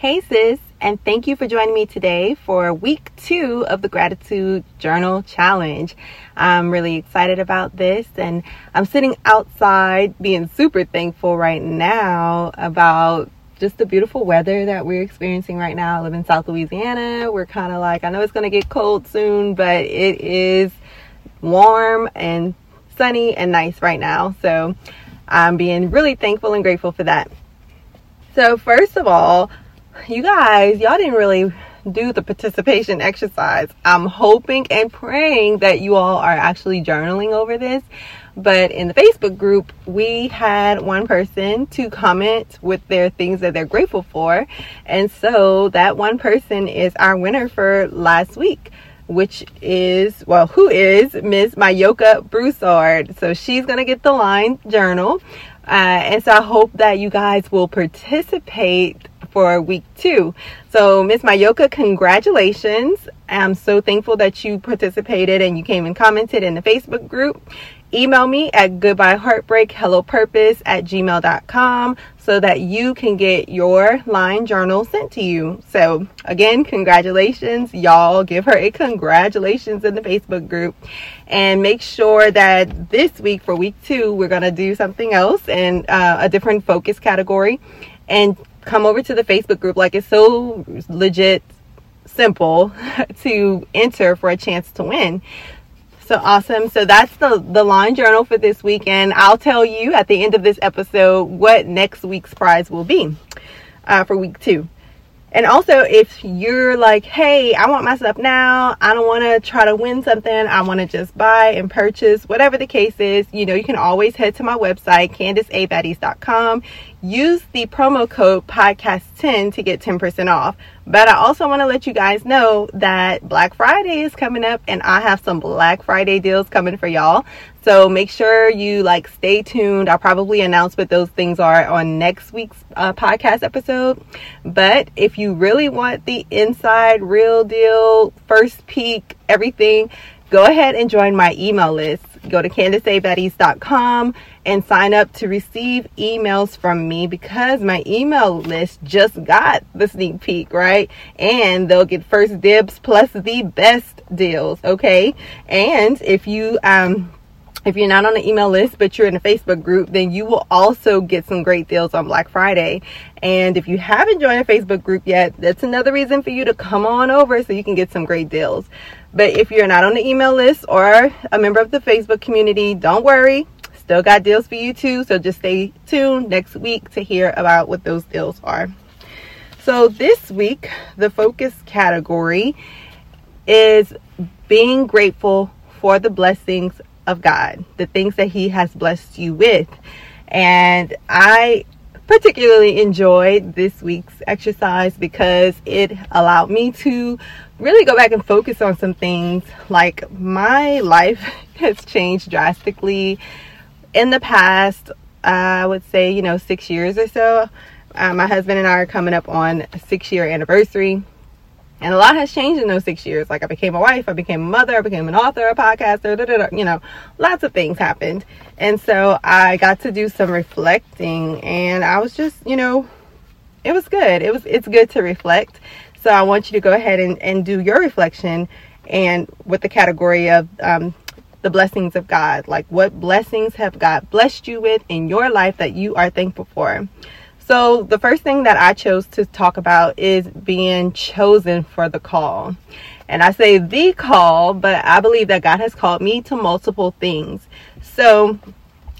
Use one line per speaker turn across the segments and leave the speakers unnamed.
Hey, sis, and thank you for joining me today for week two of the Gratitude Journal Challenge. I'm really excited about this, and I'm sitting outside being super thankful right now about just the beautiful weather that we're experiencing right now. I live in South Louisiana. We're kind of like, I know it's going to get cold soon, but it is warm and sunny and nice right now. So I'm being really thankful and grateful for that. So, first of all, you guys, y'all didn't really do the participation exercise. I'm hoping and praying that you all are actually journaling over this. But in the Facebook group, we had one person to comment with their things that they're grateful for. And so that one person is our winner for last week which is, well, who is Miss Mayoka Broussard. So she's going to get the line journal. Uh, and so I hope that you guys will participate for week two. So, Miss Mayoka, congratulations. I'm so thankful that you participated and you came and commented in the Facebook group. Email me at goodbyeheartbreakhellopurpose at gmail.com so that you can get your line journal sent to you. So, again, congratulations. Y'all give her a congratulations in the Facebook group. And make sure that this week, for week two, we're going to do something else and uh, a different focus category. And come over to the Facebook group. Like, it's so legit simple to enter for a chance to win. So awesome. So that's the, the line journal for this week. And I'll tell you at the end of this episode what next week's prize will be uh, for week two. And also, if you're like, hey, I want my stuff now, I don't want to try to win something, I want to just buy and purchase, whatever the case is, you know, you can always head to my website, candiceabaddies.com. Use the promo code podcast10 to get 10% off. But I also want to let you guys know that Black Friday is coming up and I have some Black Friday deals coming for y'all. So make sure you like stay tuned. I'll probably announce what those things are on next week's uh, podcast episode. But if you really want the inside real deal, first peek, everything, go ahead and join my email list. Go to candiceabaddies.com and sign up to receive emails from me because my email list just got the sneak peek, right? And they'll get first dibs plus the best deals, okay? And if you um if you're not on the email list but you're in a Facebook group, then you will also get some great deals on Black Friday. And if you haven't joined a Facebook group yet, that's another reason for you to come on over so you can get some great deals. But if you're not on the email list or a member of the Facebook community, don't worry. Still got deals for you too. So just stay tuned next week to hear about what those deals are. So this week, the focus category is being grateful for the blessings of God, the things that He has blessed you with. And I particularly enjoyed this week's exercise because it allowed me to really go back and focus on some things. Like my life has changed drastically in the past i would say you know six years or so. Uh, my husband and i are coming up on a six year anniversary and a lot has changed in those six years. Like I became a wife, I became a mother, I became an author, a podcaster, da, da, da, you know, lots of things happened. And so I got to do some reflecting and I was just, you know, it was good. It was it's good to reflect. So I want you to go ahead and, and do your reflection and with the category of um, the blessings of God. Like what blessings have God blessed you with in your life that you are thankful for? So, the first thing that I chose to talk about is being chosen for the call. And I say the call, but I believe that God has called me to multiple things. So,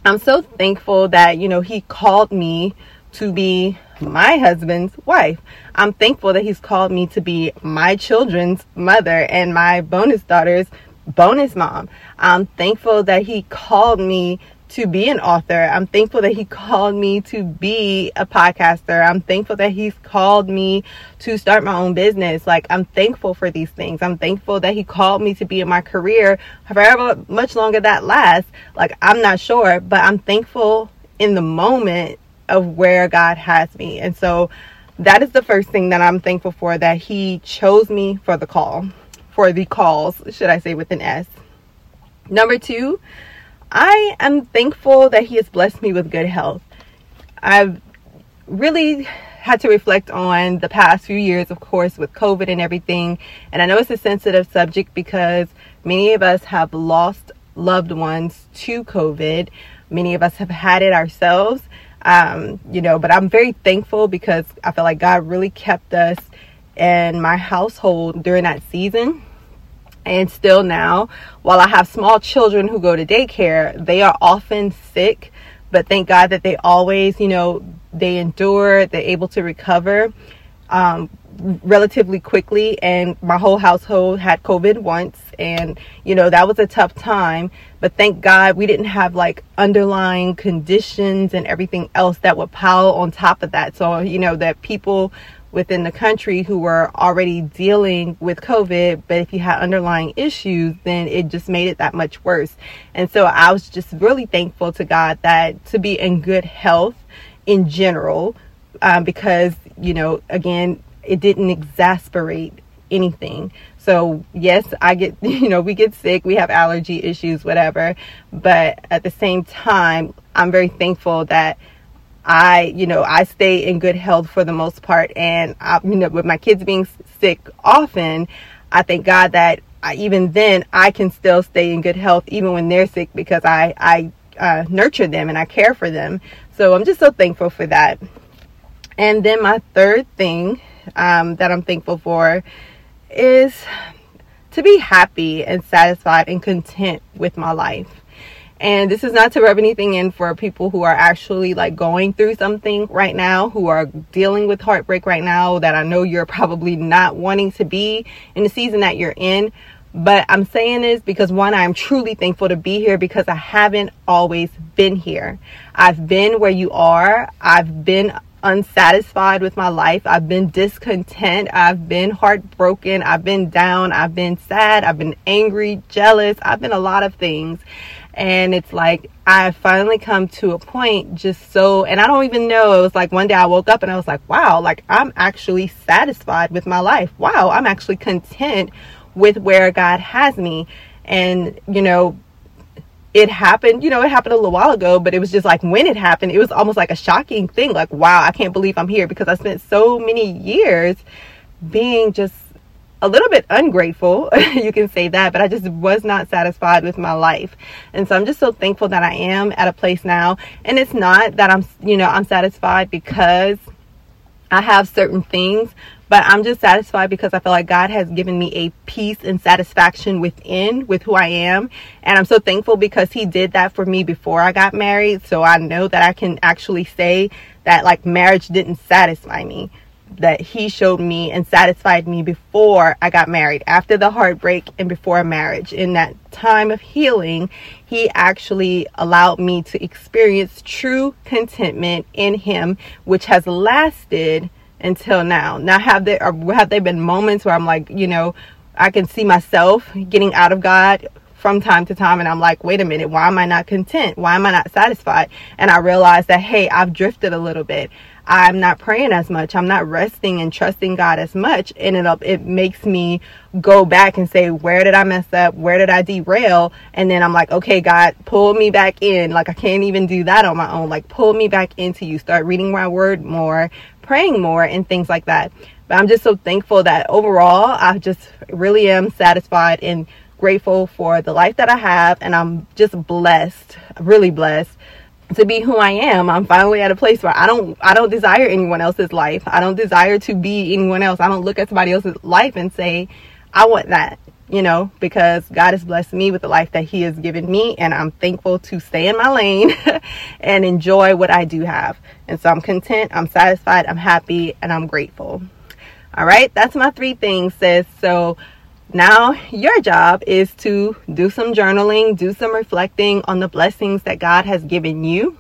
I'm so thankful that, you know, He called me to be my husband's wife. I'm thankful that He's called me to be my children's mother and my bonus daughter's bonus mom. I'm thankful that He called me to be an author. I'm thankful that he called me to be a podcaster. I'm thankful that he's called me to start my own business. Like, I'm thankful for these things. I'm thankful that he called me to be in my career however much longer that lasts. Like, I'm not sure, but I'm thankful in the moment of where God has me. And so that is the first thing that I'm thankful for that he chose me for the call, for the calls, should I say with an S. Number two, I am thankful that He has blessed me with good health. I've really had to reflect on the past few years, of course, with COVID and everything. And I know it's a sensitive subject because many of us have lost loved ones to COVID. Many of us have had it ourselves. Um, you know, but I'm very thankful because I feel like God really kept us and my household during that season. And still now, while I have small children who go to daycare, they are often sick, but thank God that they always, you know, they endure, they're able to recover. Um, relatively quickly and my whole household had covid once and you know that was a tough time but thank god we didn't have like underlying conditions and everything else that would pile on top of that so you know that people within the country who were already dealing with covid but if you had underlying issues then it just made it that much worse and so i was just really thankful to god that to be in good health in general um, because you know again it didn't exasperate anything. So, yes, I get, you know, we get sick, we have allergy issues, whatever. But at the same time, I'm very thankful that I, you know, I stay in good health for the most part. And, I, you know, with my kids being sick often, I thank God that I, even then I can still stay in good health even when they're sick because I, I uh, nurture them and I care for them. So I'm just so thankful for that. And then my third thing um, that I'm thankful for is to be happy and satisfied and content with my life. And this is not to rub anything in for people who are actually like going through something right now, who are dealing with heartbreak right now, that I know you're probably not wanting to be in the season that you're in. But I'm saying this because one, I'm truly thankful to be here because I haven't always been here. I've been where you are. I've been unsatisfied with my life. I've been discontent. I've been heartbroken. I've been down. I've been sad. I've been angry, jealous. I've been a lot of things. And it's like, I finally come to a point just so, and I don't even know. It was like one day I woke up and I was like, wow, like I'm actually satisfied with my life. Wow, I'm actually content with where God has me. And, you know, it happened, you know, it happened a little while ago, but it was just like when it happened, it was almost like a shocking thing. Like, wow, I can't believe I'm here because I spent so many years being just a little bit ungrateful. you can say that, but I just was not satisfied with my life. And so I'm just so thankful that I am at a place now. And it's not that I'm, you know, I'm satisfied because I have certain things, but I'm just satisfied because I feel like God has given me a peace and satisfaction within with who I am. And I'm so thankful because He did that for me before I got married. So I know that I can actually say that like marriage didn't satisfy me. That he showed me and satisfied me before I got married, after the heartbreak and before marriage. In that time of healing, he actually allowed me to experience true contentment in him, which has lasted until now. Now, have there uh, have there been moments where I'm like, you know, I can see myself getting out of God from time to time and I'm like, wait a minute, why am I not content? Why am I not satisfied? And I realize that, hey, I've drifted a little bit. I'm not praying as much. I'm not resting and trusting God as much. And it, it makes me go back and say, where did I mess up? Where did I derail? And then I'm like, okay, God, pull me back in. Like I can't even do that on my own. Like pull me back into you. Start reading my word more, praying more and things like that. But I'm just so thankful that overall, I just really am satisfied and grateful for the life that I have. And I'm just blessed, really blessed to be who I am. I'm finally at a place where I don't I don't desire anyone else's life. I don't desire to be anyone else. I don't look at somebody else's life and say, I want that you know, because God has blessed me with the life that He has given me, and I'm thankful to stay in my lane and enjoy what I do have. And so I'm content, I'm satisfied, I'm happy, and I'm grateful. All right, that's my three things, sis. So now your job is to do some journaling, do some reflecting on the blessings that God has given you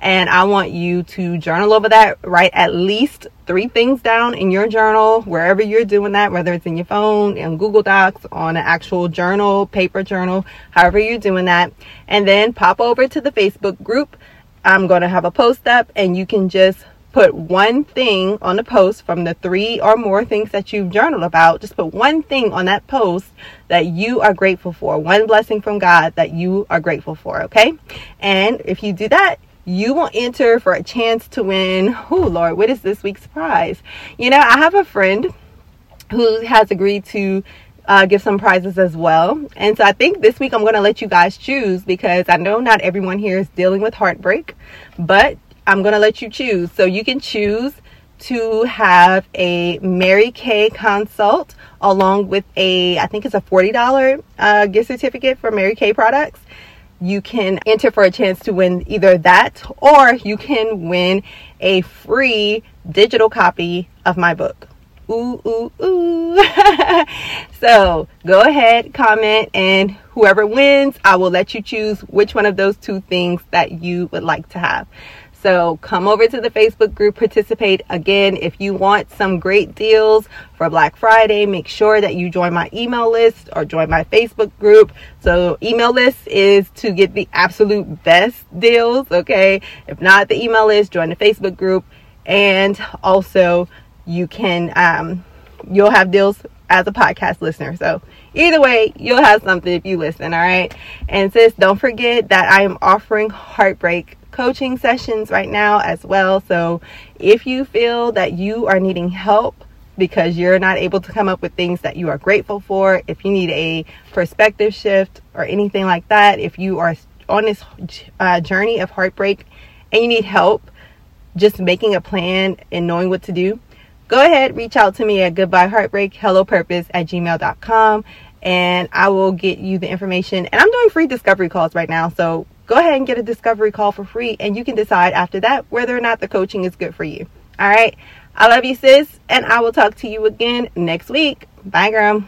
and I want you to journal over that, write at least three things down in your journal, wherever you're doing that, whether it's in your phone, in Google Docs, on an actual journal, paper journal, however you're doing that. And then pop over to the Facebook group. I'm going to have a post up and you can just put one thing on the post from the three or more things that you've journaled about. Just put one thing on that post that you are grateful for, one blessing from God that you are grateful for, okay? And if you do that, you will enter for a chance to win. Oh, Lord, what is this week's prize? You know, I have a friend who has agreed to uh, give some prizes as well. And so I think this week I'm going to let you guys choose because I know not everyone here is dealing with heartbreak, but I'm going to let you choose. So you can choose to have a Mary Kay consult along with a, I think it's a $40 uh, gift certificate for Mary Kay products. You can enter for a chance to win either that or you can win a free digital copy of my book. Ooh, ooh, ooh. so go ahead, comment, and whoever wins, I will let you choose which one of those two things that you would like to have. So come over to the Facebook group, participate. Again, if you want some great deals for Black Friday, make sure that you join my email list or join my Facebook group. So email list is to get the absolute best deals, okay? If not the email list, join the Facebook group. And also you can um you'll have deals as a podcast listener. So either way, you'll have something if you listen, all right? And sis, don't forget that I am offering heartbreak coaching sessions right now as well. So if you feel that you are needing help because you're not able to come up with things that you are grateful for, if you need a perspective shift or anything like that, if you are on this uh, journey of heartbreak and you need help just making a plan and knowing what to do, go ahead, reach out to me at goodbye heartbreak, hello purpose at gmail.com and I will get you the information. And I'm doing free discovery calls right now. So go ahead and get a discovery call for free and you can decide after that whether or not the coaching is good for you. All right. I love you, sis, and I will talk to you again next week. Bye, girl.